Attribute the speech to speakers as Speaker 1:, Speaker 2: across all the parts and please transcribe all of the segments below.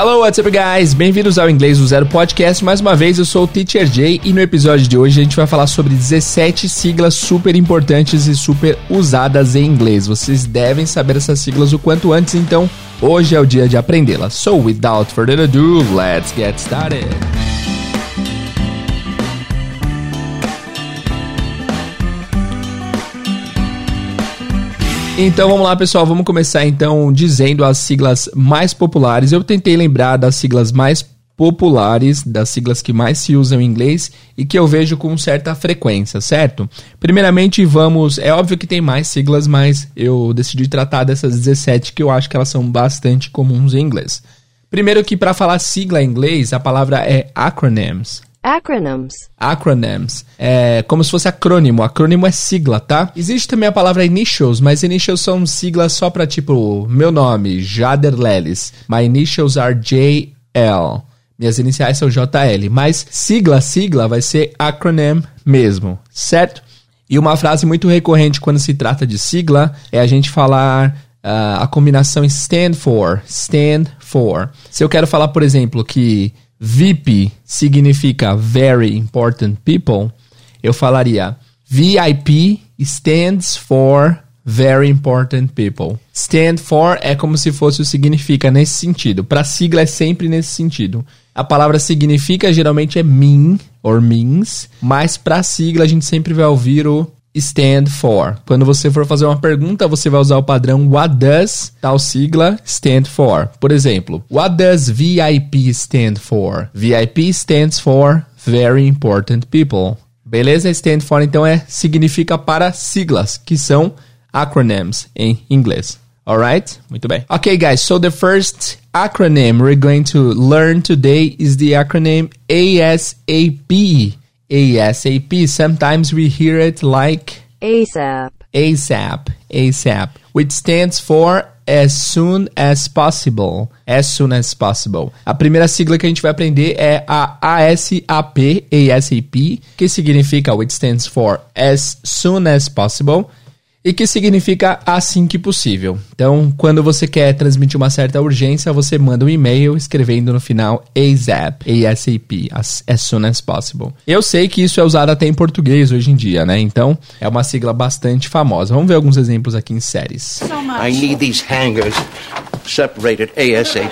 Speaker 1: Hello, what's up, guys? Bem-vindos ao Inglês do Zero Podcast. Mais uma vez, eu sou o Teacher Jay e no episódio de hoje a gente vai falar sobre 17 siglas super importantes e super usadas em inglês. Vocês devem saber essas siglas o quanto antes, então hoje é o dia de aprendê-las. So, without further ado, let's get started. Então vamos lá, pessoal. Vamos começar então dizendo as siglas mais populares. Eu tentei lembrar das siglas mais populares, das siglas que mais se usam em inglês e que eu vejo com certa frequência, certo? Primeiramente, vamos. É óbvio que tem mais siglas, mas eu decidi tratar dessas 17 que eu acho que elas são bastante comuns em inglês. Primeiro que para falar sigla em inglês, a palavra é acronyms.
Speaker 2: Acronyms.
Speaker 1: Acronyms. É como se fosse acrônimo. Acrônimo é sigla, tá? Existe também a palavra initials, mas initials são siglas só pra tipo, meu nome, Jader Lelis. My initials are JL. Minhas iniciais são JL. Mas sigla, sigla vai ser acronym mesmo, certo? E uma frase muito recorrente quando se trata de sigla é a gente falar uh, a combinação stand for. Stand for. Se eu quero falar, por exemplo, que VIP significa Very Important People, eu falaria VIP stands for Very Important People. Stand for é como se fosse o significa nesse sentido. Para sigla é sempre nesse sentido. A palavra significa geralmente é mean or means, mas para sigla a gente sempre vai ouvir o stand for. Quando você for fazer uma pergunta, você vai usar o padrão what does tal sigla stand for. Por exemplo, what does VIP stand for? VIP stands for very important people. Beleza? Stand for então é significa para siglas, que são acronyms em inglês. Alright? Muito bem. Okay, guys, so the first acronym we're going to learn today is the acronym ASAP. ASAP. Sometimes we hear it like
Speaker 2: ASAP.
Speaker 1: ASAP. ASAP. Which stands for as soon as possible. As soon as possible. A primeira sigla que a gente vai aprender é a ASAP, ASAP, que significa which stands for as soon as possible e que significa assim que possível. Então, quando você quer transmitir uma certa urgência, você manda um e-mail escrevendo no final ASAP, ASAP, as, as soon as possible. Eu sei que isso é usado até em português hoje em dia, né? Então, é uma sigla bastante famosa. Vamos ver alguns exemplos aqui em séries.
Speaker 3: I need these hangers separated ASAP.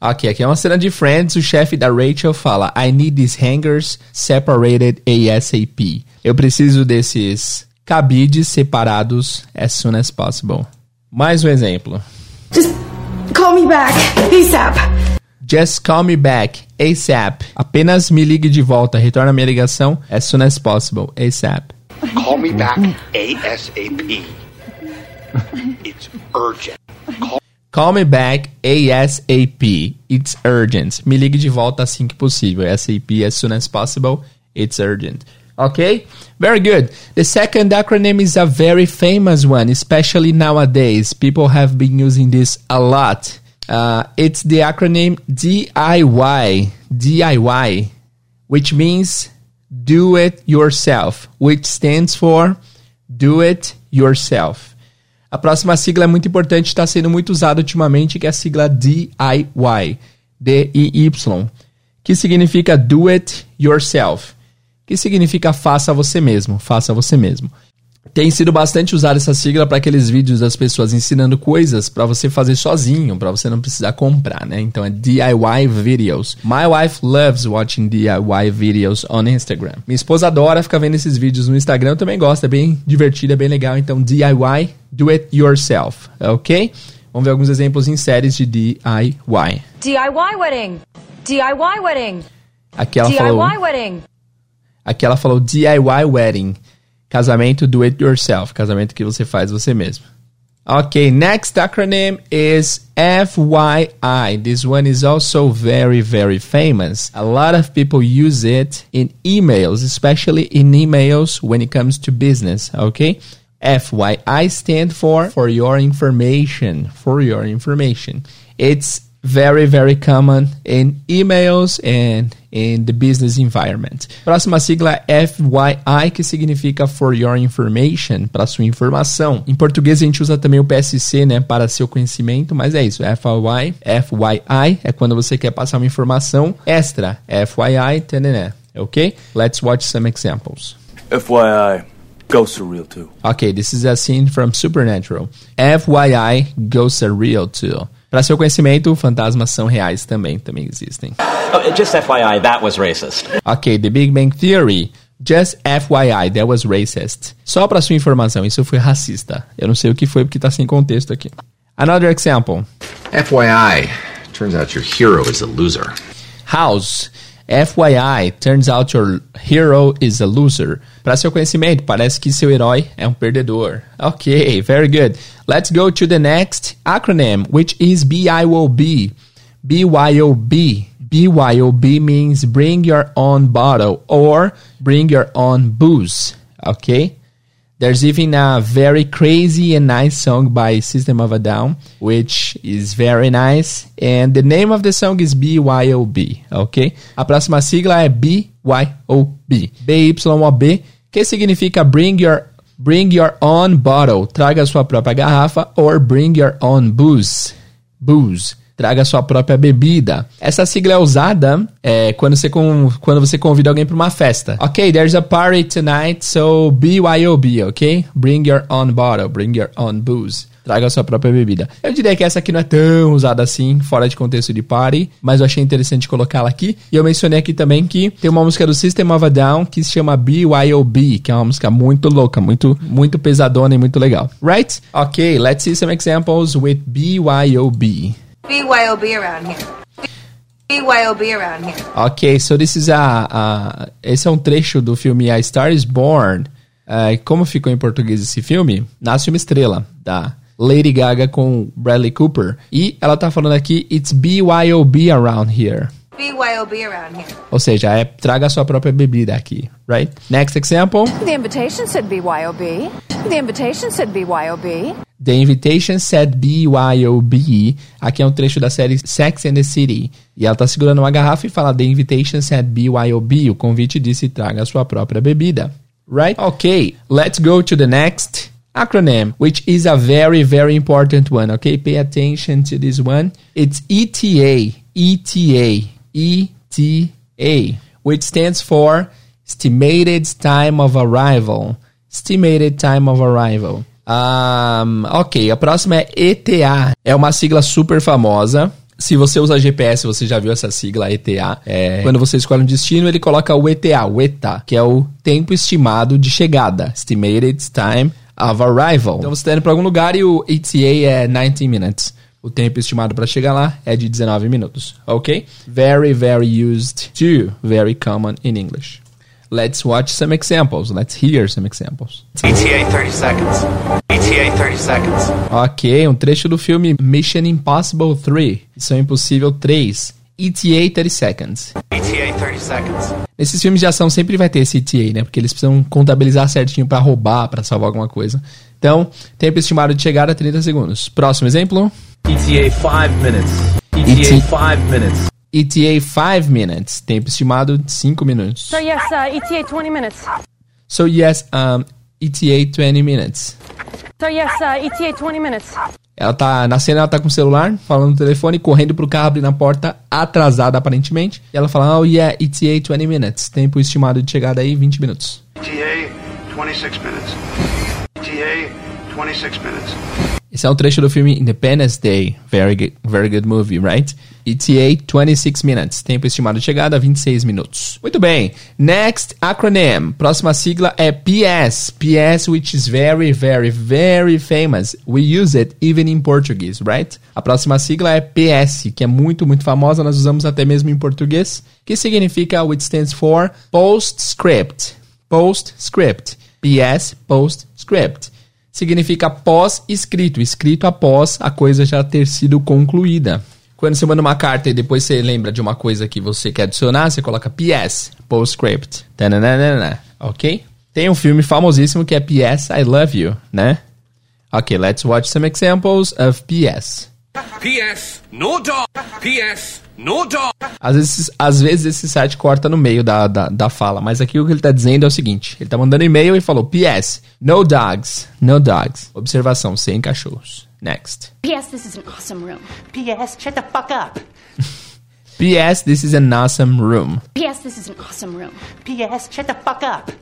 Speaker 1: Ok, aqui é uma cena de Friends, o chefe da Rachel fala I need these hangers separated ASAP. Eu preciso desses cabides separados as soon as possible. Mais um exemplo.
Speaker 4: Just call me back ASAP.
Speaker 1: Just call me back ASAP. Apenas me ligue de volta. Retorna minha ligação as soon as possible. ASAP.
Speaker 3: Call me back ASAP. It's urgent. Call
Speaker 1: Call me back ASAP. It's urgent. Me ligue de volta assim que possível. ASAP as soon as possible. It's urgent. Okay? Very good. The second acronym is a very famous one, especially nowadays. People have been using this a lot. Uh, it's the acronym DIY. DIY, which means do it yourself, which stands for do it yourself. A próxima sigla é muito importante, está sendo muito usada ultimamente, que é a sigla DIY. D-I-Y. Que significa do it yourself que significa faça você mesmo, faça você mesmo. Tem sido bastante usada essa sigla para aqueles vídeos das pessoas ensinando coisas para você fazer sozinho, para você não precisar comprar, né? Então é DIY videos. My wife loves watching DIY videos on Instagram. Minha esposa adora ficar vendo esses vídeos no Instagram, eu também gosto, é bem divertido, é bem legal. Então DIY, do it yourself, ok? Vamos ver alguns exemplos em séries de DIY.
Speaker 5: DIY wedding. DIY wedding.
Speaker 1: Aqui ela
Speaker 5: DIY
Speaker 1: falou.
Speaker 5: wedding.
Speaker 1: Aqui ela falou DIY wedding. Casamento do it yourself. Casamento que você faz você mesmo. Okay, next acronym is FYI. This one is also very, very famous. A lot of people use it in emails, especially in emails when it comes to business. Okay? FYI stand for for your information. For your information. It's Very, very common in emails and in the business environment. Próxima sigla é FYI, que significa for your information, para sua informação. Em português a gente usa também o PSC, né, para seu conhecimento, mas é isso, FYI, FYI é quando você quer passar uma informação extra, FYI, tenené, ok? Let's watch some examples.
Speaker 2: FYI, ghosts are real too.
Speaker 1: Okay, this is a scene from Supernatural. FYI, ghosts are real too. Para seu conhecimento, fantasmas são reais também, também existem.
Speaker 6: Oh, just FYI, that was racist.
Speaker 1: Ok, The Big Bang Theory. Just FYI, that was racist. Só para sua informação, isso foi racista. Eu não sei o que foi porque tá sem contexto aqui. Another example.
Speaker 7: FYI, turns out your hero is a loser.
Speaker 1: House. FYI, turns out your hero is a loser. Para seu conhecimento, parece que seu herói é um perdedor. Ok, very good. Let's go to the next acronym, which is BYOB. BYOB. BYOB means bring your own bottle or bring your own booze. Okay? There's even a very crazy and nice song by System of a Down, which is very nice. And the name of the song is BYOB, ok? A próxima sigla é BYOB. BYOB, que significa Bring Your, bring your Own Bottle, traga sua própria garrafa, or Bring Your Own Booze, booze traga sua própria bebida. Essa sigla é usada é, quando, você com, quando você convida alguém para uma festa. Ok, there's a party tonight, so BYOB, ok? Bring your own bottle, bring your own booze. Traga sua própria bebida. Eu diria que essa aqui não é tão usada assim, fora de contexto de party, mas eu achei interessante colocá-la aqui. E eu mencionei aqui também que tem uma música do System of a Down que se chama BYOB, que é uma música muito louca, muito, muito pesadona e muito legal. Right? Ok, let's see some examples with BYOB.
Speaker 8: BYOB around here. BYOB around here.
Speaker 1: Ok, so this is a, a esse é um trecho do filme A Star is Born. Uh, como ficou em português esse filme? Nasce uma estrela, da Lady Gaga com Bradley Cooper. E ela tá falando aqui, it's BYOB around here.
Speaker 8: BYOB around here.
Speaker 1: Ou seja, é traga a sua própria bebida aqui, right? Next example.
Speaker 5: The invitation said BYOB. The invitation said BYOB.
Speaker 1: The Invitation said BYOB. Aqui é um trecho da série Sex and the City. E ela tá segurando uma garrafa e fala The Invitation said BYOB. O convite disse traga a sua própria bebida. Right? Okay, let's go to the next acronym, which is a very, very important one. Okay, pay attention to this one. It's ETA. ETA. ETA. Which stands for Estimated Time of Arrival. Estimated Time of Arrival. Um, ok, a próxima é ETA. É uma sigla super famosa. Se você usa GPS, você já viu essa sigla ETA. É, quando você escolhe um destino, ele coloca o ETA, o ETA, que é o tempo estimado de chegada. Estimated Time of Arrival. Então você está indo para algum lugar e o ETA é 90 minutes. O tempo estimado para chegar lá é de 19 minutos, ok? Very, very used to, very common in English. Let's watch some examples. Let's hear some examples.
Speaker 2: ETA 30 seconds. ETA 30 seconds.
Speaker 1: Ok, um trecho do filme Mission Impossible 3. Missão Impossível 3. ETA 30 seconds.
Speaker 2: ETA 30 seconds.
Speaker 1: Nesses filmes de ação sempre vai ter esse ETA, né? Porque eles precisam contabilizar certinho para roubar, para salvar alguma coisa. Então, tempo estimado de chegada 30 segundos. Próximo exemplo.
Speaker 9: ETA 5 minutes. ETA
Speaker 1: ET
Speaker 9: 5 minutes.
Speaker 1: ETA 5 minutes. Tempo estimado 5 minutos.
Speaker 5: So yes, uh, ETA 20 minutes.
Speaker 1: So yes, um, ETA 20 minutes.
Speaker 5: So yes, uh, ETA 20 minutes.
Speaker 1: Ela tá na cena, ela tá com o celular, falando no telefone, correndo pro carro, abrindo a porta, atrasada aparentemente. E ela fala, oh yeah, ETA 20 minutes. Tempo estimado de chegada aí, 20 minutos.
Speaker 10: ETA 26 minutes. ETA 26 minutes.
Speaker 1: Esse é um trecho do filme Independence Day. Very good, very good movie, right? ETA 26 minutes. Tempo estimado de chegada 26 minutos. Muito bem. Next acronym. Próxima sigla é PS. PS, which is very, very, very famous. We use it even in Portuguese, right? A próxima sigla é PS, que é muito, muito famosa. Nós usamos até mesmo em português. Que significa, which stands for Postscript. Postscript. PS, Postscript significa pós-escrito, escrito após a coisa já ter sido concluída. Quando você manda uma carta e depois você lembra de uma coisa que você quer adicionar, você coloca PS, postscript. Tananana, ok? Tem um filme famosíssimo que é PS I Love You, né? Ok, let's watch some examples of PS.
Speaker 11: P.S. No dog. P.S. No dog.
Speaker 1: Às vezes, às vezes esse site corta no meio da, da, da fala, mas aqui o que ele tá dizendo é o seguinte: ele tá mandando e-mail e falou: PS, no dogs, no dogs. Observação, sem cachorros. Next.
Speaker 12: P.S. This is an awesome room.
Speaker 13: P.S. Shut the fuck up.
Speaker 1: P.S. This is an awesome room.
Speaker 12: P.S. This is an awesome room.
Speaker 13: P.S. Shut the fuck up.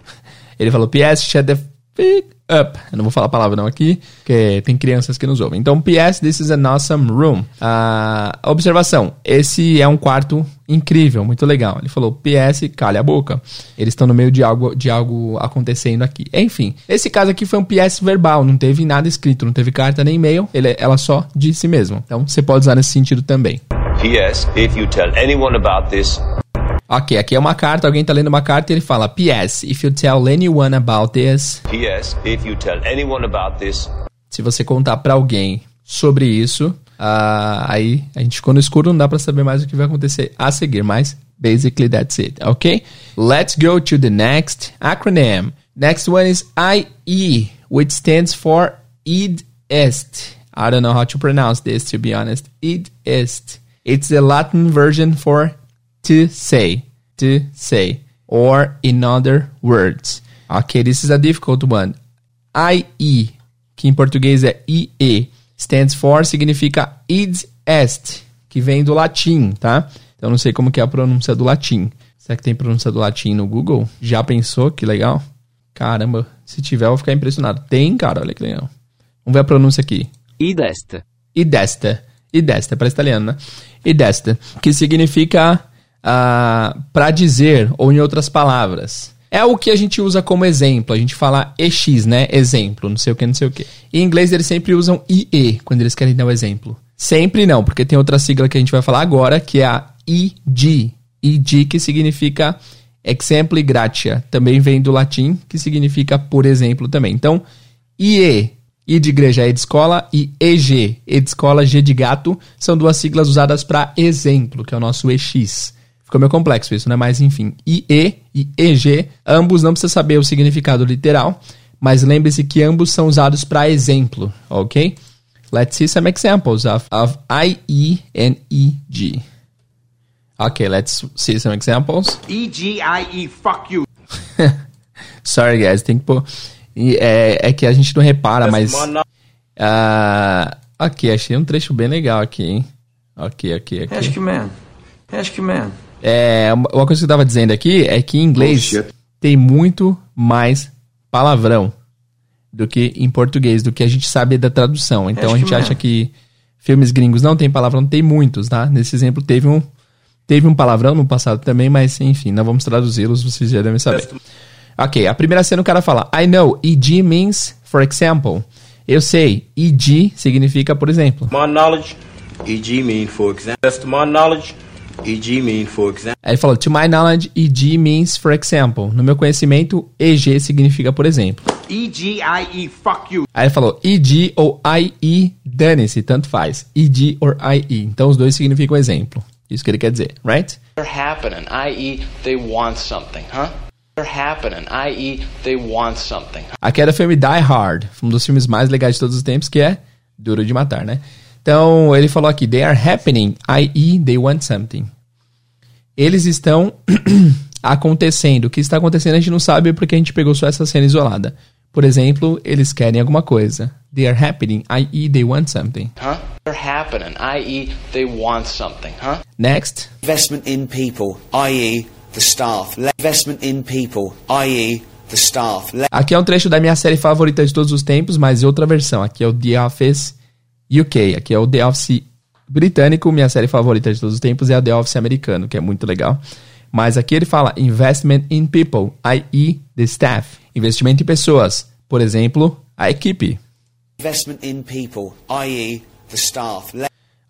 Speaker 1: Ele falou PS, shut the fuck up. Eu não vou falar a palavra não aqui, porque tem crianças que nos ouvem. Então, PS, this is an awesome room. Ah, observação, esse é um quarto incrível, muito legal. Ele falou, PS, calha a boca. Eles estão no meio de algo, de algo acontecendo aqui. Enfim, esse caso aqui foi um PS verbal, não teve nada escrito, não teve carta nem e-mail, ele, ela só disse mesmo. Então, você pode usar nesse sentido também.
Speaker 14: P.S. If you tell anyone about this,
Speaker 1: Ok, aqui é uma carta, alguém tá lendo uma carta e ele fala P.S. If you tell anyone about this.
Speaker 14: P.S. If you tell anyone about this.
Speaker 1: Se você contar pra alguém sobre isso, uh, aí a gente ficou no escuro, não dá pra saber mais o que vai acontecer a seguir, mas basically that's it, ok? Let's go to the next acronym. Next one is IE, which stands for id est. I don't know how to pronounce this to be honest. Id est. It's the Latin version for to say, to say, or in other words. Okay, this is a difficult one. IE, que em português é IE, stands for, significa id est, que vem do latim, tá? Então não sei como que é a pronúncia do latim. Será que tem pronúncia do latim no Google? Já pensou? Que legal. Caramba, se tiver eu vou ficar impressionado. Tem, cara, olha que legal. Vamos ver a pronúncia aqui.
Speaker 15: Id est.
Speaker 1: Id est. Id est, parece italiano, né? Id est, que significa uh, para dizer, ou em outras palavras. É o que a gente usa como exemplo. A gente fala EX, né? Exemplo, não sei o que, não sei o que. Em inglês eles sempre usam IE quando eles querem dar o exemplo. Sempre não, porque tem outra sigla que a gente vai falar agora, que é a ID. ID que significa exemplo gratia. Também vem do latim, que significa por exemplo também. Então, IE, I de igreja, E de escola, e EG, E de escola, G de gato, são duas siglas usadas para exemplo, que é o nosso EX. Ficou meio complexo isso, né? Mas enfim, IE e EG, ambos não precisa saber o significado literal, mas lembre-se que ambos são usados para exemplo, ok? Let's see some examples of, of IE and EG. Okay, let's see some examples.
Speaker 10: E-G-I-E, fuck you.
Speaker 1: Sorry, guys, tem que pôr. É, é que a gente não repara, mas. Uh, ok, achei um trecho bem legal aqui, hein? Ok, ok, ok.
Speaker 9: Que, man. Que, man.
Speaker 1: É, uma coisa que eu tava dizendo aqui é que em inglês tem muito mais palavrão do que em português, do que a gente sabe da tradução. Então a gente acha que filmes gringos não tem palavrão, tem muitos, tá? Nesse exemplo teve um, teve um palavrão no passado também, mas enfim, não vamos traduzi-los, vocês já devem saber. Ok, a primeira cena o cara fala, I know, EG means, for example. Eu sei, EG significa, por exemplo.
Speaker 16: My knowledge, EG mean, for example. That's my knowledge, EG mean, for example.
Speaker 1: Aí ele falou, to my knowledge, EG means, for example. No meu conhecimento, EG significa, por exemplo.
Speaker 10: E-G-I-E, fuck you.
Speaker 1: Aí ele falou, EG ou IE, dane-se, tanto faz. EG or IE. Então os dois significam exemplo. Isso que ele quer dizer, right?
Speaker 17: They're happening, i.e. they want something, huh? They're happening, i.e. they want something.
Speaker 1: Aqui é do filme Die Hard, um dos filmes mais legais de todos os tempos, que é Duro de Matar, né? Então, ele falou aqui, they are happening, i.e. they want something. Eles estão acontecendo. O que está acontecendo a gente não sabe porque a gente pegou só essa cena isolada. Por exemplo, eles querem alguma coisa. They are happening, i.e. they want something.
Speaker 17: Huh? They're happening, i.e. they want something, huh?
Speaker 1: Next.
Speaker 18: Investment in people, i.e. the staff. Investment in people, i.e. the staff.
Speaker 1: Aqui é um trecho da minha série favorita de todos os tempos, mas outra versão. Aqui é o The Office UK. Aqui é o The Office britânico. Minha série favorita de todos os tempos é a The Office americano, que é muito legal. Mas aqui ele fala investment in people, i.e. the staff. Investimento em pessoas. Por exemplo, a equipe.
Speaker 18: Investment in people, i.e. the staff.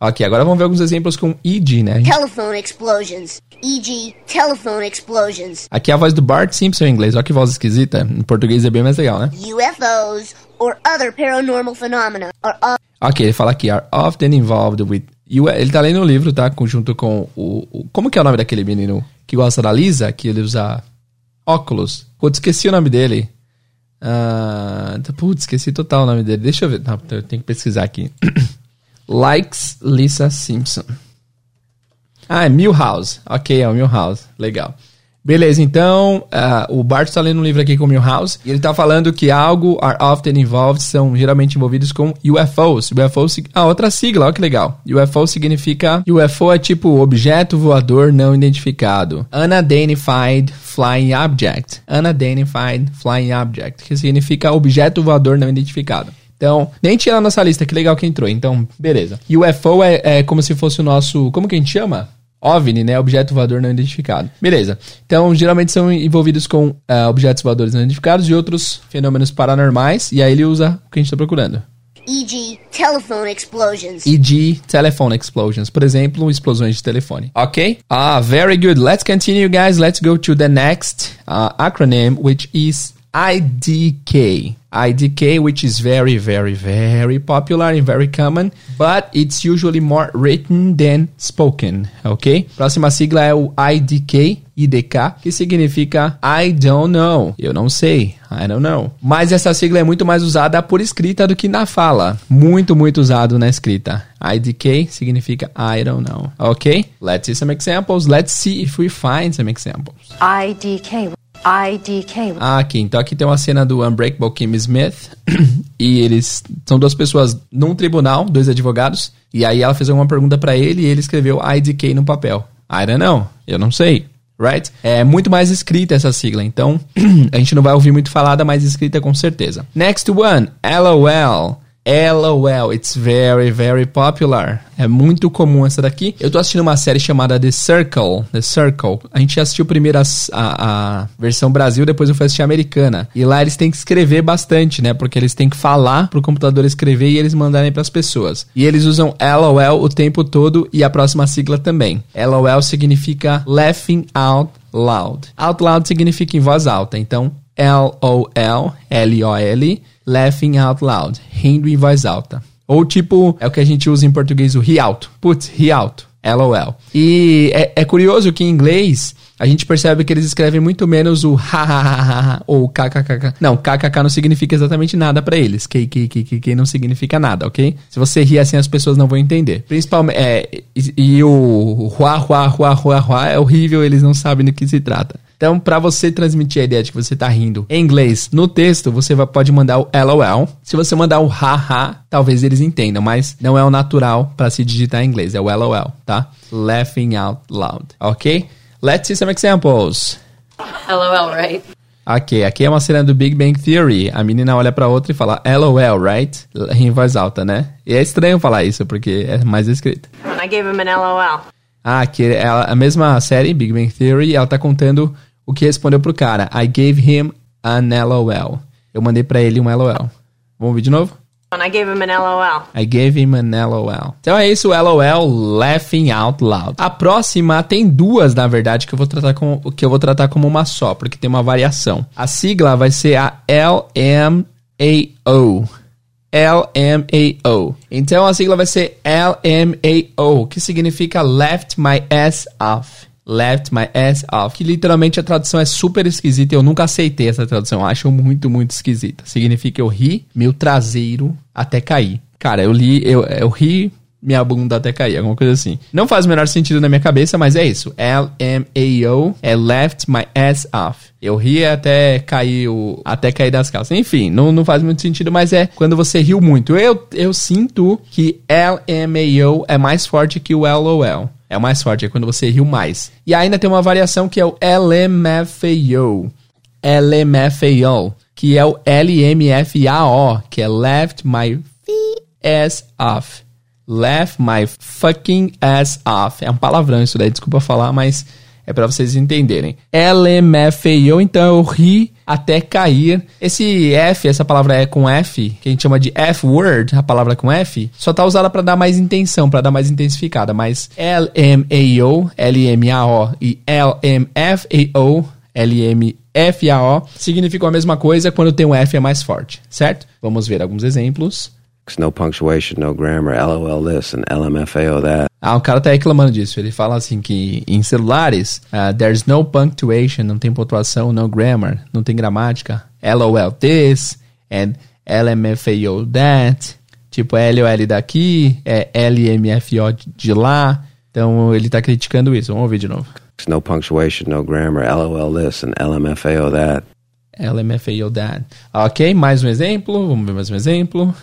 Speaker 1: Ok, agora vamos ver alguns exemplos com EG, né?
Speaker 19: Telephone explosions. E.g., telephone explosions.
Speaker 1: Aqui é a voz do Bart Simpson em inglês. Olha que voz esquisita. Em português é bem mais legal, né?
Speaker 19: UFOs or other paranormal phenomena are
Speaker 1: Ok, ele fala aqui, are often involved with... Ele tá lendo o livro, tá? Junto com o, o... Como que é o nome daquele menino que gosta da Lisa? Que ele usa óculos. Putz, esqueci o nome dele. Uh, putz, esqueci total o nome dele. Deixa eu ver. Não, eu tenho que pesquisar aqui. likes Lisa Simpson. Ah, é Milhouse. Ok, é o Milhouse. Legal. Beleza, então uh, o Bart está lendo um livro aqui com o Milhouse e ele está falando que algo are often involved, são geralmente envolvidos com UFOs. UFO, ah, outra sigla, olha que legal. UFO significa, UFO é tipo objeto voador não identificado. Unidentified Flying Object. Unidentified Flying Object, que significa objeto voador não identificado. Então, nem tinha na nossa lista, que legal que entrou. Então, beleza. UFO é, é como se fosse o nosso. Como que a gente chama? OVNI, né? Objeto voador não identificado. Beleza. Então, geralmente são envolvidos com uh, objetos voadores não identificados e outros fenômenos paranormais. E aí ele usa o que a gente está procurando.
Speaker 19: E.g., telephone explosions.
Speaker 1: E.g., telephone explosions. Por exemplo, explosões de telefone. Ok? Ah, very good. Let's continue, guys. Let's go to the next uh, acronym, which is IDK. IDK, which is very, very, very popular and very common, but it's usually more written than spoken, ok? Próxima sigla é o IDK, IDK, que significa I don't know, eu não sei, I don't know. Mas essa sigla é muito mais usada por escrita do que na fala, muito, muito usado na escrita. IDK significa I don't know, ok? Let's see some examples, let's see if we find some examples.
Speaker 5: IDK. IDK.
Speaker 1: Ah, aqui. Então aqui tem uma cena do Unbreakable Kim Smith. e eles são duas pessoas num tribunal, dois advogados. E aí ela fez alguma pergunta para ele e ele escreveu IDK no papel. I don't know. Eu não sei. Right? É muito mais escrita essa sigla. Então a gente não vai ouvir muito falada, mas escrita com certeza. Next one. LOL. LOL, it's very, very popular. É muito comum essa daqui. Eu tô assistindo uma série chamada The Circle. The Circle. A gente assistiu primeiro a, a, a, versão Brasil, depois eu fui assistir a americana. E lá eles têm que escrever bastante, né? Porque eles têm que falar pro computador escrever e eles mandarem para as pessoas. E eles usam LOL o tempo todo e a próxima sigla também. LOL significa Laughing Out Loud. Out loud significa em voz alta. Então, L-O-L, L-O-L, laughing out loud, rindo em voz alta. Ou tipo, é o que a gente usa em português, o ri alto. Putz, ri alto. LOL. E é, é, curioso que em inglês a gente percebe que eles escrevem muito menos o hahaha ou kkkk. Não, kkk não significa exatamente nada para eles. KKKK não significa nada, ok? Se você rir assim as pessoas não vão entender. Principalmente, é, e, e o hua hua hua hua hua é horrível, eles não sabem do que se trata. Então, para você transmitir a ideia de que você tá rindo em inglês no texto, você vai, pode mandar o LOL. Se você mandar o haha, talvez eles entendam, mas não é o natural para se digitar em inglês, é o LOL, tá? Laughing out loud, ok? Let's see some examples.
Speaker 15: LOL, right?
Speaker 1: Ok, aqui é uma cena do Big Bang Theory. A menina olha para outra e fala LOL, right? Em voz alta, né? E é estranho falar isso, porque é mais escrito.
Speaker 15: I gave him an LOL.
Speaker 1: Ah, que é a mesma série, Big Bang Theory, ela tá contando o que respondeu pro cara. I gave him an LOL. Eu mandei para ele um LOL. Vamos ouvir de novo?
Speaker 15: I gave him an LOL.
Speaker 1: I gave him an LOL. Então é isso, LOL, laughing out loud. A próxima tem duas, na verdade, que eu vou tratar como que eu vou tratar como uma só, porque tem uma variação. A sigla vai ser a LMAO. LMAO. Então a sigla vai ser LMAO, que significa left my ass off. Left my ass off. Que literalmente a tradução é super esquisita. Eu nunca aceitei essa tradução. Acho muito, muito esquisita. Significa eu ri meu traseiro até cair. Cara, eu li, eu, eu ri minha bunda até cair, alguma coisa assim. Não faz o menor sentido na minha cabeça, mas é isso. L-M-A-O é left my ass off. Eu ri até cair o, até cair das calças. Enfim, não, não faz muito sentido, mas é quando você riu muito. Eu, eu sinto que L-M-A-O é mais forte que o L-O-L. É o mais forte, é quando você riu mais. E ainda tem uma variação que é o LMFAO. LMFAO, que é o L-M-F-A-O, que é Left My Ass Off. Left My Fucking Ass Off. É um palavrão isso daí, desculpa falar, mas é para vocês entenderem. LMFAO, então eu ri até cair. Esse F, essa palavra é com F, que a gente chama de F-word, a palavra com F, só tá usada para dar mais intenção, para dar mais intensificada, mas LMAO, L-M-A-O e LMFAO, L-M-F-A-O, significam a mesma coisa quando tem um F é mais forte, certo? Vamos ver alguns exemplos.
Speaker 20: No punctuation, no grammar, LOL this and LMFAO that.
Speaker 1: Ah, o cara tá reclamando disso. Ele fala assim que em celulares, uh, there's no punctuation, não tem pontuação, no grammar, não tem gramática. LOL this and LMFAO that. Tipo, é LOL daqui, é LMFO de lá. Então ele tá criticando isso. Vamos ouvir de novo.
Speaker 20: No punctuation, no grammar, LOL this and LMFAO that.
Speaker 1: LMFAO that. Ok, mais um exemplo. Vamos ver mais um exemplo.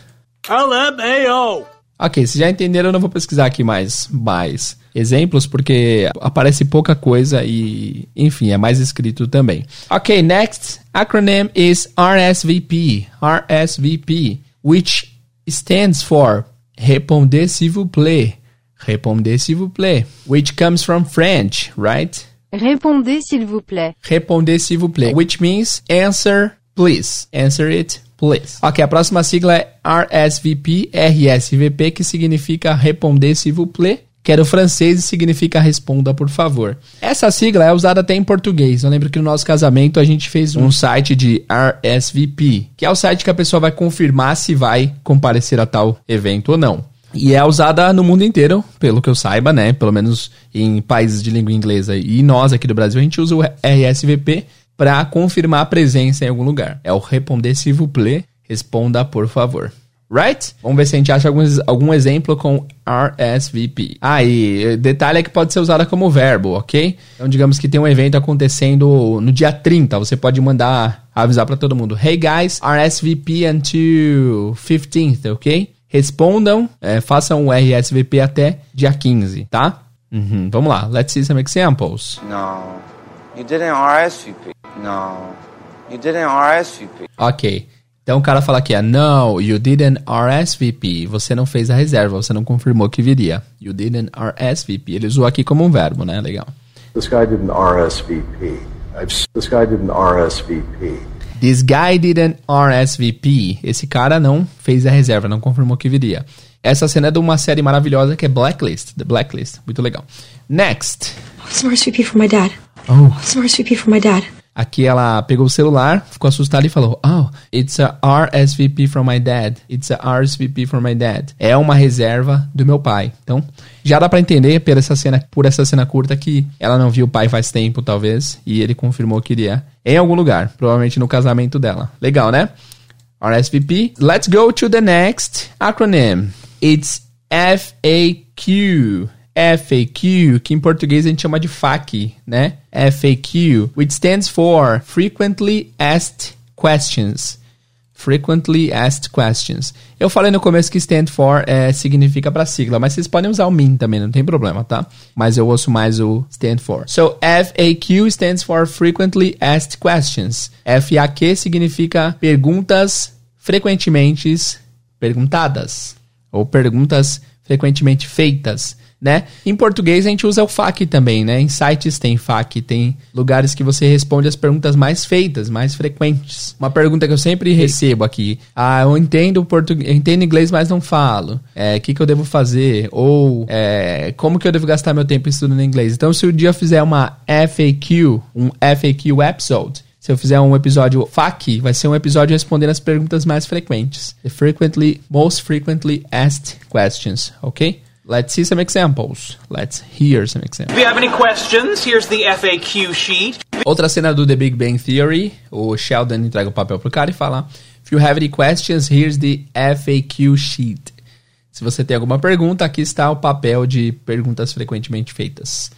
Speaker 10: LMAO.
Speaker 1: Ok, vocês já entenderam, eu não vou pesquisar aqui mais, mais exemplos, porque aparece pouca coisa e, enfim, é mais escrito também. Ok, next acronym is RSVP. RSVP, which stands for Répondez s'il vous plaît. Répondez s'il vous plaît, which comes from French, right?
Speaker 21: Répondez s'il vous plaît.
Speaker 1: Répondez s'il vous plaît, which means answer please. Answer it please. Ok, a próxima sigla é RSVP, RSVP, que significa Répondez s'il vous plaît que era o francês e significa responda por favor. Essa sigla é usada até em português. Eu lembro que no nosso casamento a gente fez um site de RSVP, que é o site que a pessoa vai confirmar se vai comparecer a tal evento ou não. E é usada no mundo inteiro, pelo que eu saiba, né? Pelo menos em países de língua inglesa. E nós aqui do Brasil, a gente usa o RSVP para confirmar a presença em algum lugar. É o responder s'il vous plaît, responda por favor. Right? Vamos ver se a gente acha algum, algum exemplo com RSVP. Ah, e detalhe é que pode ser usada como verbo, ok? Então, digamos que tem um evento acontecendo no dia 30. Você pode mandar avisar para todo mundo: Hey guys, RSVP until 15th, ok? Respondam, é, façam o RSVP até dia 15, tá? Uhum, vamos lá, let's see some examples.
Speaker 22: No, you didn't RSVP. No, you didn't RSVP.
Speaker 1: Ok. Então o cara fala aqui, é, no, you didn't RSVP. Você não fez a reserva, você não confirmou que viria. You didn't RSVP. Ele usou aqui como um verbo, né? Legal.
Speaker 23: This guy didn't RSVP. I've, this guy didn't RSVP.
Speaker 1: This guy didn't RSVP. Esse cara não fez a reserva, não confirmou que viria. Essa cena é de uma série maravilhosa que é Blacklist. The Blacklist. Muito legal. Next.
Speaker 4: What's an RSVP for my dad?
Speaker 1: Oh.
Speaker 4: What's an RSVP for my dad?
Speaker 1: Aqui ela pegou o celular, ficou assustada e falou: Oh, it's a RSVP from my dad. It's a RSVP from my dad. É uma reserva do meu pai. Então, já dá para entender por essa cena, por essa cena curta que ela não viu o pai faz tempo, talvez, e ele confirmou que iria em algum lugar, provavelmente no casamento dela. Legal, né? RSVP. Let's go to the next acronym. It's FAQ. FAQ, que em português a gente chama de FAQ, né? FAQ, which stands for Frequently Asked Questions. Frequently Asked Questions. Eu falei no começo que stand for é, significa para sigla, mas vocês podem usar o mean também, não tem problema, tá? Mas eu ouço mais o stand for. So, FAQ stands for Frequently Asked Questions. FAQ significa perguntas frequentemente perguntadas ou perguntas frequentemente feitas né? Em português a gente usa o FAQ também, né? Em sites tem FAQ, tem lugares que você responde as perguntas mais feitas, mais frequentes. Uma pergunta que eu sempre recebo aqui: Ah, eu entendo português, entendo inglês, mas não falo. O é, que, que eu devo fazer? Ou é, como que eu devo gastar meu tempo estudando inglês? Então, se o dia eu fizer uma FAQ, um FAQ episode, se eu fizer um episódio FAQ, vai ser um episódio respondendo as perguntas mais frequentes. The frequently, most frequently asked questions, ok? Let's see some examples. Let's hear some examples.
Speaker 10: If you have any questions, here's the FAQ sheet.
Speaker 1: Outra cena do The Big Bang Theory, o Sheldon entrega o papel pro cara e fala: If you have any questions, here's the FAQ sheet. Se você tem alguma pergunta, aqui está o papel de perguntas frequentemente feitas.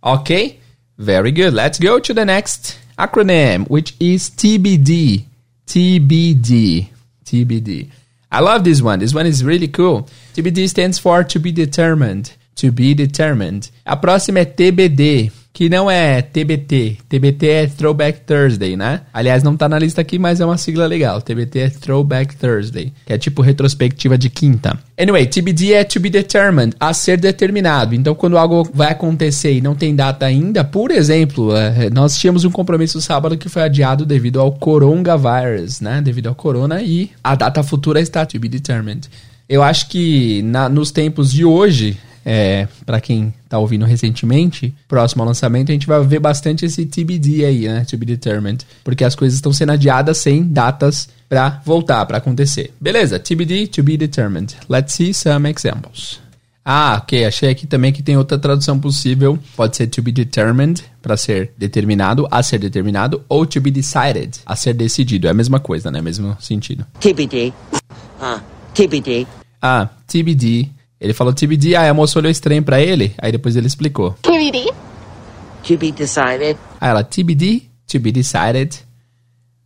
Speaker 1: Ok? Very good. Let's go to the next acronym, which is TBD. TBD. TBD. I love this one. This one is really cool. TBD stands for to be determined. To be determined. A próxima é TBD, que não é TBT. TBT é Throwback Thursday, né? Aliás, não tá na lista aqui, mas é uma sigla legal. TBT é Throwback Thursday, que é tipo retrospectiva de quinta. Anyway, TBD é to be determined, a ser determinado. Então, quando algo vai acontecer e não tem data ainda, por exemplo, é, nós tínhamos um compromisso sábado que foi adiado devido ao coronavirus, né? Devido ao corona e a data futura está to be determined. Eu acho que na, nos tempos de hoje, é, para quem tá ouvindo recentemente, próximo ao lançamento, a gente vai ver bastante esse TBD aí, né? To be determined. Porque as coisas estão sendo adiadas sem datas para voltar, para acontecer. Beleza, TBD, to be determined. Let's see some examples. Ah, ok. Achei aqui também que tem outra tradução possível. Pode ser to be determined, para ser determinado, a ser determinado, ou to be decided, a ser decidido. É a mesma coisa, né? Mesmo sentido.
Speaker 13: TBD. Ah, TBD.
Speaker 1: Ah, TBD. Ele falou TBD, aí a moça olhou estranho pra ele, aí depois ele explicou.
Speaker 13: TBD. To be decided.
Speaker 1: Aí ela, TBD, to be decided,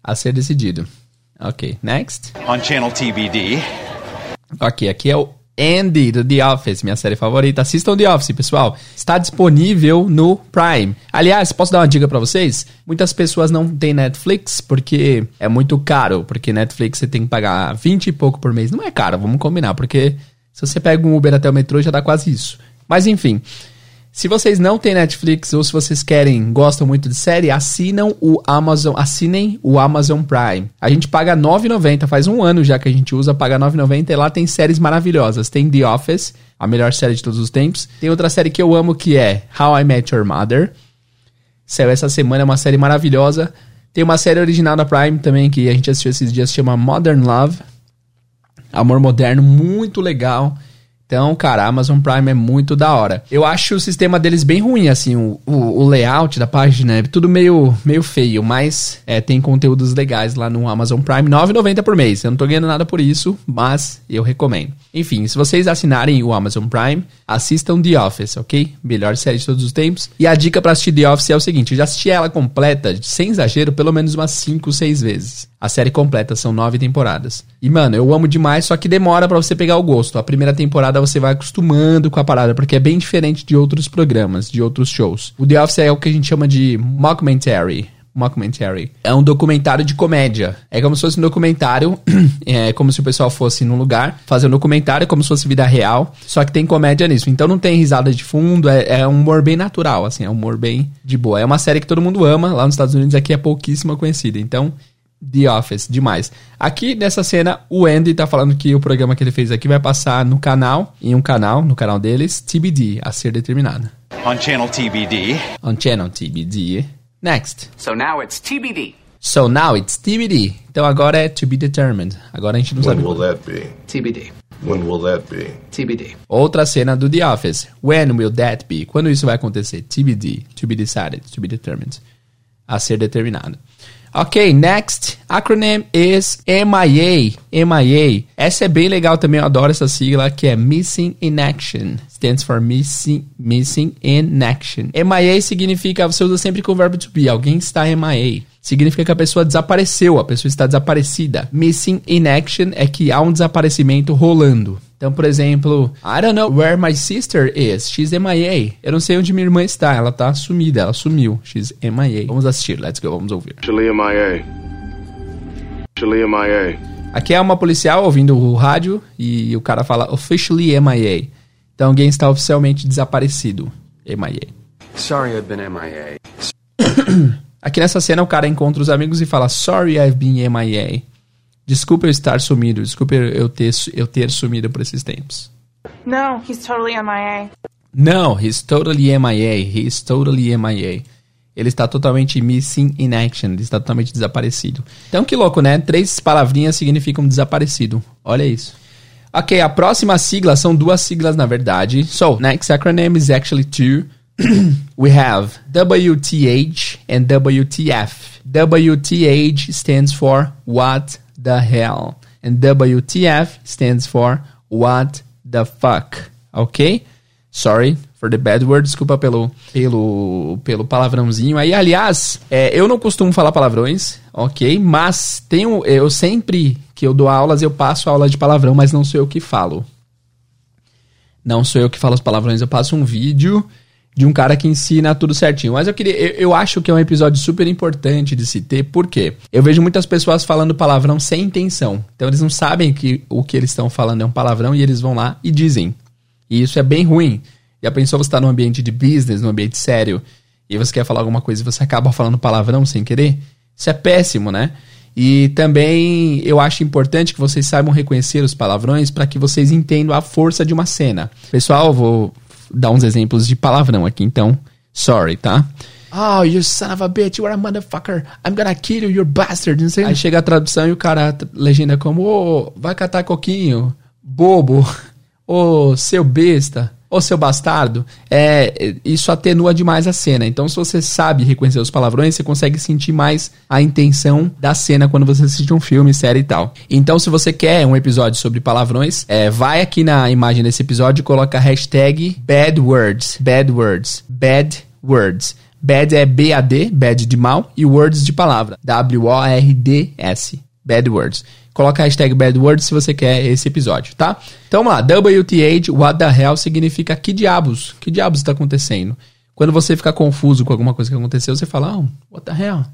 Speaker 1: a ser decidido. Ok, next.
Speaker 24: On channel TBD.
Speaker 1: Ok, aqui é o Andy do The Office, minha série favorita. Assistam The Office, pessoal. Está disponível no Prime. Aliás, posso dar uma dica pra vocês? Muitas pessoas não têm Netflix porque é muito caro. Porque Netflix você tem que pagar 20 e pouco por mês. Não é caro, vamos combinar. Porque se você pega um Uber até o metrô, já dá quase isso. Mas enfim. Se vocês não têm Netflix ou se vocês querem, gostam muito de série, assinam o Amazon, assinem o Amazon Prime. A gente paga 9,90, faz um ano já que a gente usa, paga 9,90 e lá tem séries maravilhosas. Tem The Office, a melhor série de todos os tempos. Tem outra série que eu amo que é How I Met Your Mother. Saiu essa semana, é uma série maravilhosa. Tem uma série original da Prime também que a gente assistiu esses dias, chama Modern Love. Amor Moderno, muito legal. Então, cara, Amazon Prime é muito da hora. Eu acho o sistema deles bem ruim, assim, o, o, o layout da página é tudo meio, meio feio, mas é, tem conteúdos legais lá no Amazon Prime, R$ 9,90 por mês. Eu não tô ganhando nada por isso, mas eu recomendo. Enfim, se vocês assinarem o Amazon Prime, assistam The Office, ok? Melhor série de todos os tempos. E a dica para assistir The Office é o seguinte: eu já assisti ela completa, sem exagero, pelo menos umas 5, 6 vezes. A série completa são nove temporadas. E, mano, eu amo demais, só que demora para você pegar o gosto. A primeira temporada você vai acostumando com a parada, porque é bem diferente de outros programas, de outros shows. O The Office é o que a gente chama de mockumentary. Mockumentary. É um documentário de comédia. É como se fosse um documentário, é como se o pessoal fosse num lugar, fazer um documentário como se fosse vida real, só que tem comédia nisso. Então não tem risada de fundo, é, é um humor bem natural, assim, é um humor bem de boa. É uma série que todo mundo ama, lá nos Estados Unidos aqui é pouquíssima conhecida. Então, The Office, demais. Aqui nessa cena, o Andy tá falando que o programa que ele fez aqui vai passar no canal, em um canal, no canal deles, TBD, a ser determinada.
Speaker 24: On channel TBD.
Speaker 1: On channel TBD. Next.
Speaker 11: So now it's TBD.
Speaker 1: So now it's TBD. Então agora é to be determined. Agora a gente não
Speaker 23: When
Speaker 1: sabe.
Speaker 23: will that be?
Speaker 11: TBD.
Speaker 23: When will that be?
Speaker 11: TBD.
Speaker 1: Outra cena do The Office. When will that be? Quando isso vai acontecer? TBD. To be decided. To be determined. A ser determinado. Ok, next acronym is MIA. MIA. Essa é bem legal também, eu adoro essa sigla, que é Missing in Action. Stands for Missing, missing in Action. MIA significa, você usa sempre com o verbo to be, alguém está MIA. Significa que a pessoa desapareceu, a pessoa está desaparecida. Missing in Action é que há um desaparecimento rolando. Então, por exemplo, I don't know where my sister is. She's MIA. Eu não sei onde minha irmã está. Ela está sumida, ela sumiu. She's MIA. Vamos assistir, let's go, vamos ouvir.
Speaker 23: Chile MIA. Chile MIA.
Speaker 1: Aqui é uma policial ouvindo o rádio e o cara fala officially MIA. Então alguém está oficialmente desaparecido. MIA.
Speaker 11: Sorry I've been MIA.
Speaker 1: Aqui nessa cena o cara encontra os amigos e fala Sorry I've been MIA. Desculpa eu estar sumido, desculpa eu ter, eu ter sumido por esses tempos.
Speaker 25: No, he's totally MIA.
Speaker 1: Não, he's totally MIA. He's totally MIA. Ele está totalmente missing in action. Ele está totalmente desaparecido. Então, que louco, né? Três palavrinhas significam desaparecido. Olha isso. Ok, a próxima sigla são duas siglas, na verdade. So, next acronym is actually two. we have WTH and WTF. WTH stands for What the Hell. And WTF stands for What the Fuck. Ok? Sorry for the bad word. Desculpa pelo, pelo, pelo palavrãozinho aí. Aliás, é, eu não costumo falar palavrões, ok? Mas tenho, eu sempre que eu dou aulas, eu passo aula de palavrão, mas não sou eu que falo. Não sou eu que falo as palavrões, eu passo um vídeo de um cara que ensina tudo certinho. Mas eu queria, eu, eu, acho que é um episódio super importante de se ter, porque eu vejo muitas pessoas falando palavrão sem intenção. Então eles não sabem que o que eles estão falando é um palavrão e eles vão lá e dizem. E isso é bem ruim. Já pensou você estar tá num ambiente de business, num ambiente sério, e você quer falar alguma coisa e você acaba falando palavrão sem querer? Isso é péssimo, né? E também eu acho importante que vocês saibam reconhecer os palavrões para que vocês entendam a força de uma cena. Pessoal, vou dar uns exemplos de palavrão aqui, então, sorry, tá? Oh, you son of a bitch, you are a motherfucker. I'm gonna kill you, you bastard. Não sei. Aí chega a tradução e o cara legenda como, ô, oh, vai catar coquinho, bobo, ô, oh, seu besta, ô, seu bastardo, é, isso atenua demais a cena. Então, se você sabe reconhecer os palavrões, você consegue sentir mais a intenção da cena quando você assiste um filme, série e tal. Então, se você quer um episódio sobre palavrões, é, vai aqui na imagem desse episódio e coloca a hashtag bad words, bad words, bad words. Bad é B-A-D, bad de mal, e words de palavra, W-O-R-D-S, bad words. Coloca a hashtag Bad Words se você quer esse episódio, tá? Então vamos lá. WTH, what the hell, significa que diabos? Que diabos está acontecendo? Quando você fica confuso com alguma coisa que aconteceu, você fala, oh, what the hell?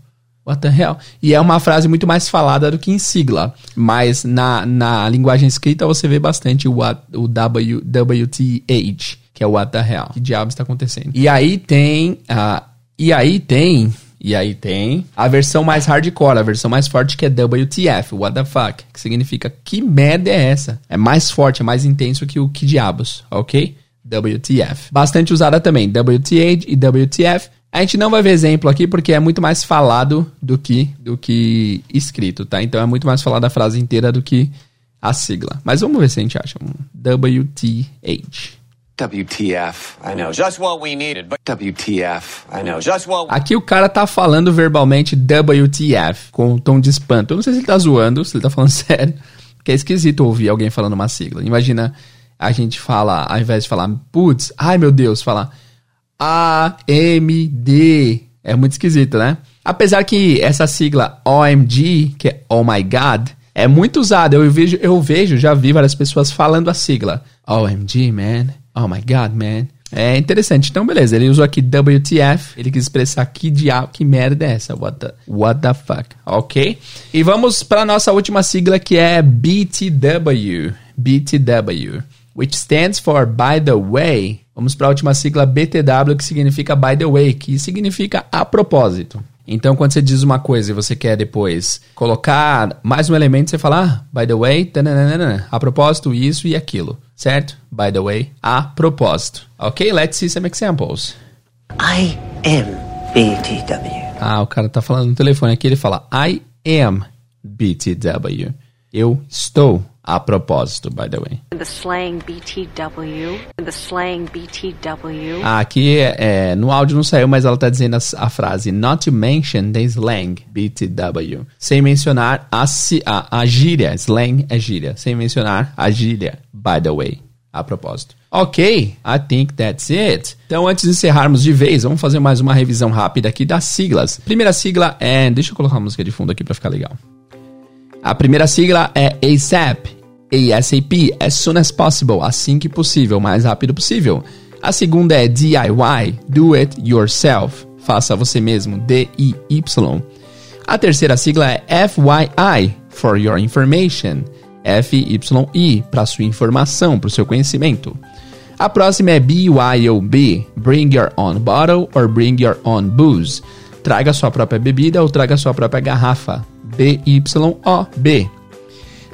Speaker 1: What the hell? E é uma frase muito mais falada do que em sigla. Mas na, na linguagem escrita você vê bastante o, what, o w, WTH, que é what the hell. Que diabos está acontecendo? E aí tem. Uh, e aí tem e aí tem a versão mais hardcore, a versão mais forte que é WTF, what the fuck, que significa que merda é essa? É mais forte, é mais intenso que o que diabos, ok? WTF. Bastante usada também, WTH e WTF. A gente não vai ver exemplo aqui porque é muito mais falado do que do que escrito, tá? Então é muito mais falada a frase inteira do que a sigla. Mas vamos ver se a gente acha um WTH.
Speaker 18: WTF. I know just what we needed, but WTF. I know just what.
Speaker 1: Aqui o cara tá falando verbalmente WTF com um tom de espanto. Eu não sei se ele tá zoando, se ele tá falando sério. Porque é esquisito ouvir alguém falando uma sigla. Imagina a gente fala, ao invés de falar putz, ai meu Deus, falar A M D. É muito esquisito, né? Apesar que essa sigla OMG, que é Oh My God, é muito usada. Eu vejo, eu vejo, já vi várias pessoas falando a sigla OMG, man. Oh my god, man. É interessante. Então, beleza. Ele usou aqui WTF. Ele quis expressar que diabo, que merda é essa? What the, what the fuck? Ok? E vamos para nossa última sigla que é BTW. BTW. Which stands for By the Way. Vamos para a última sigla BTW, que significa By the Way, que significa a propósito. Então, quando você diz uma coisa e você quer depois colocar mais um elemento, você fala, ah, by the way, tananana, a propósito, isso e aquilo, certo? By the way, a propósito. Ok, let's see some examples.
Speaker 13: I am BTW.
Speaker 1: Ah, o cara tá falando no telefone aqui, ele fala, I am BTW. Eu estou a propósito, by the way.
Speaker 5: The slang BTW. The slang BTW.
Speaker 1: Ah, aqui é, no áudio não saiu, mas ela tá dizendo a, a, frase Not to mention the slang BTW. Sem mencionar a, a, a gíria. Slang é gíria. Sem mencionar a gíria, by the way. A propósito. Ok, I think that's it. Então, antes de encerrarmos de vez, vamos fazer mais uma revisão rápida aqui das siglas. Primeira sigla é. Deixa eu colocar a música de fundo aqui para ficar legal. A primeira sigla é ASAP, ASAP, as soon as possible, assim que possível, mais rápido possível. A segunda é DIY, do it yourself, faça você mesmo, D-I-Y. A terceira sigla é FYI, for your information, F-Y-I, para sua informação, para o seu conhecimento. A próxima é BYOB, bring your own bottle or bring your own booze. Traga sua própria bebida ou traga sua própria garrafa. B-Y-O-B.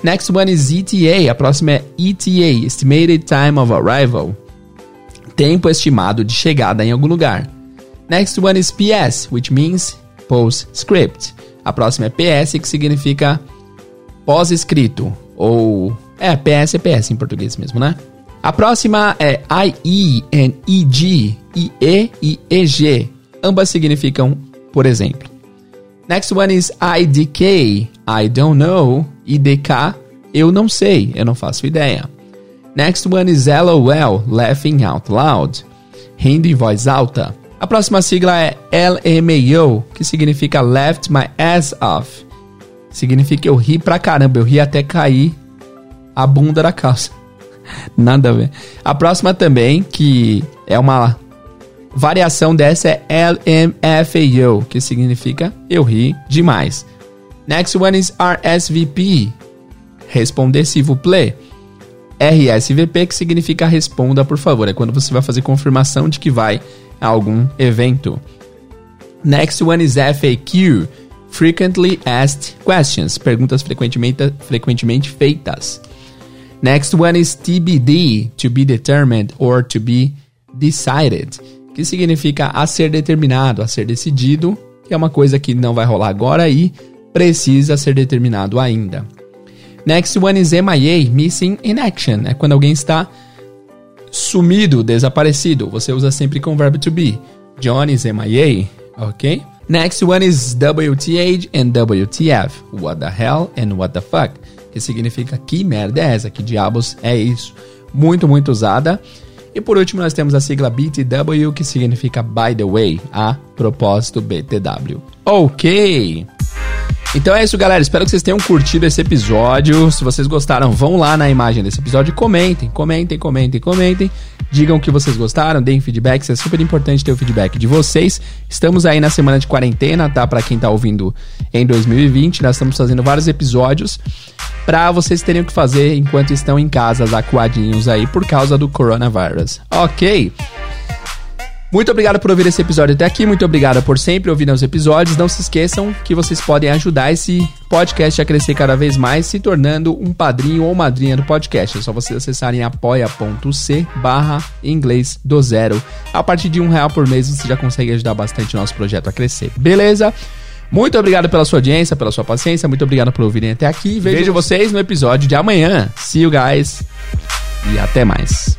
Speaker 1: Next one is ETA. A próxima é ETA, Estimated Time of Arrival. Tempo estimado de chegada em algum lugar. Next one is PS, which means Postscript. A próxima é PS, que significa pós-escrito. Ou. É, PS é PS em português mesmo, né? A próxima é IE and EG. IE e EG. Ambas significam, por exemplo. Next one is IDK. I don't know. IDK. Eu não sei. Eu não faço ideia. Next one is LOL. Laughing out loud. Rindo em voz alta. A próxima sigla é LMAO, que significa Left My Ass Off. Significa eu ri pra caramba, eu ri até cair a bunda da calça. Nada a ver. A próxima também, que é uma variação dessa é LMFAO, que significa eu ri demais. Next one is RSVP, responder s'il vous plaît. RSVP, que significa responda por favor, é quando você vai fazer confirmação de que vai a algum evento. Next one is FAQ, Frequently Asked Questions, perguntas frequentemente, frequentemente feitas. Next one is TBD, to be determined or to be decided, que significa a ser determinado, a ser decidido, que é uma coisa que não vai rolar agora e precisa ser determinado ainda. Next one is MIA, Missing in Action, é quando alguém está sumido, desaparecido, você usa sempre com o verbo to be. John is MIA, ok? Next one is WTH and WTF. What the hell and what the fuck? Que significa que merda é essa? Que diabos é isso? Muito, muito usada. E por último, nós temos a sigla BTW, que significa by the way, a propósito BTW. Ok! Então é isso, galera. Espero que vocês tenham curtido esse episódio. Se vocês gostaram, vão lá na imagem desse episódio e comentem, comentem, comentem, comentem. Digam que vocês gostaram, deem feedbacks. É super importante ter o feedback de vocês. Estamos aí na semana de quarentena, tá? Para quem tá ouvindo em 2020, nós estamos fazendo vários episódios para vocês terem o que fazer enquanto estão em casa, acuadinhos aí por causa do coronavírus. Ok? Muito obrigado por ouvir esse episódio até aqui. Muito obrigado por sempre ouvir os episódios. Não se esqueçam que vocês podem ajudar esse podcast a crescer cada vez mais, se tornando um padrinho ou madrinha do podcast. É só vocês acessarem apoia.c barra inglês do zero. A partir de um real por mês você já consegue ajudar bastante o nosso projeto a crescer. Beleza? Muito obrigado pela sua audiência, pela sua paciência. Muito obrigado por ouvirem até aqui. Vejo, Vejo vocês no episódio de amanhã. See you guys. E até mais.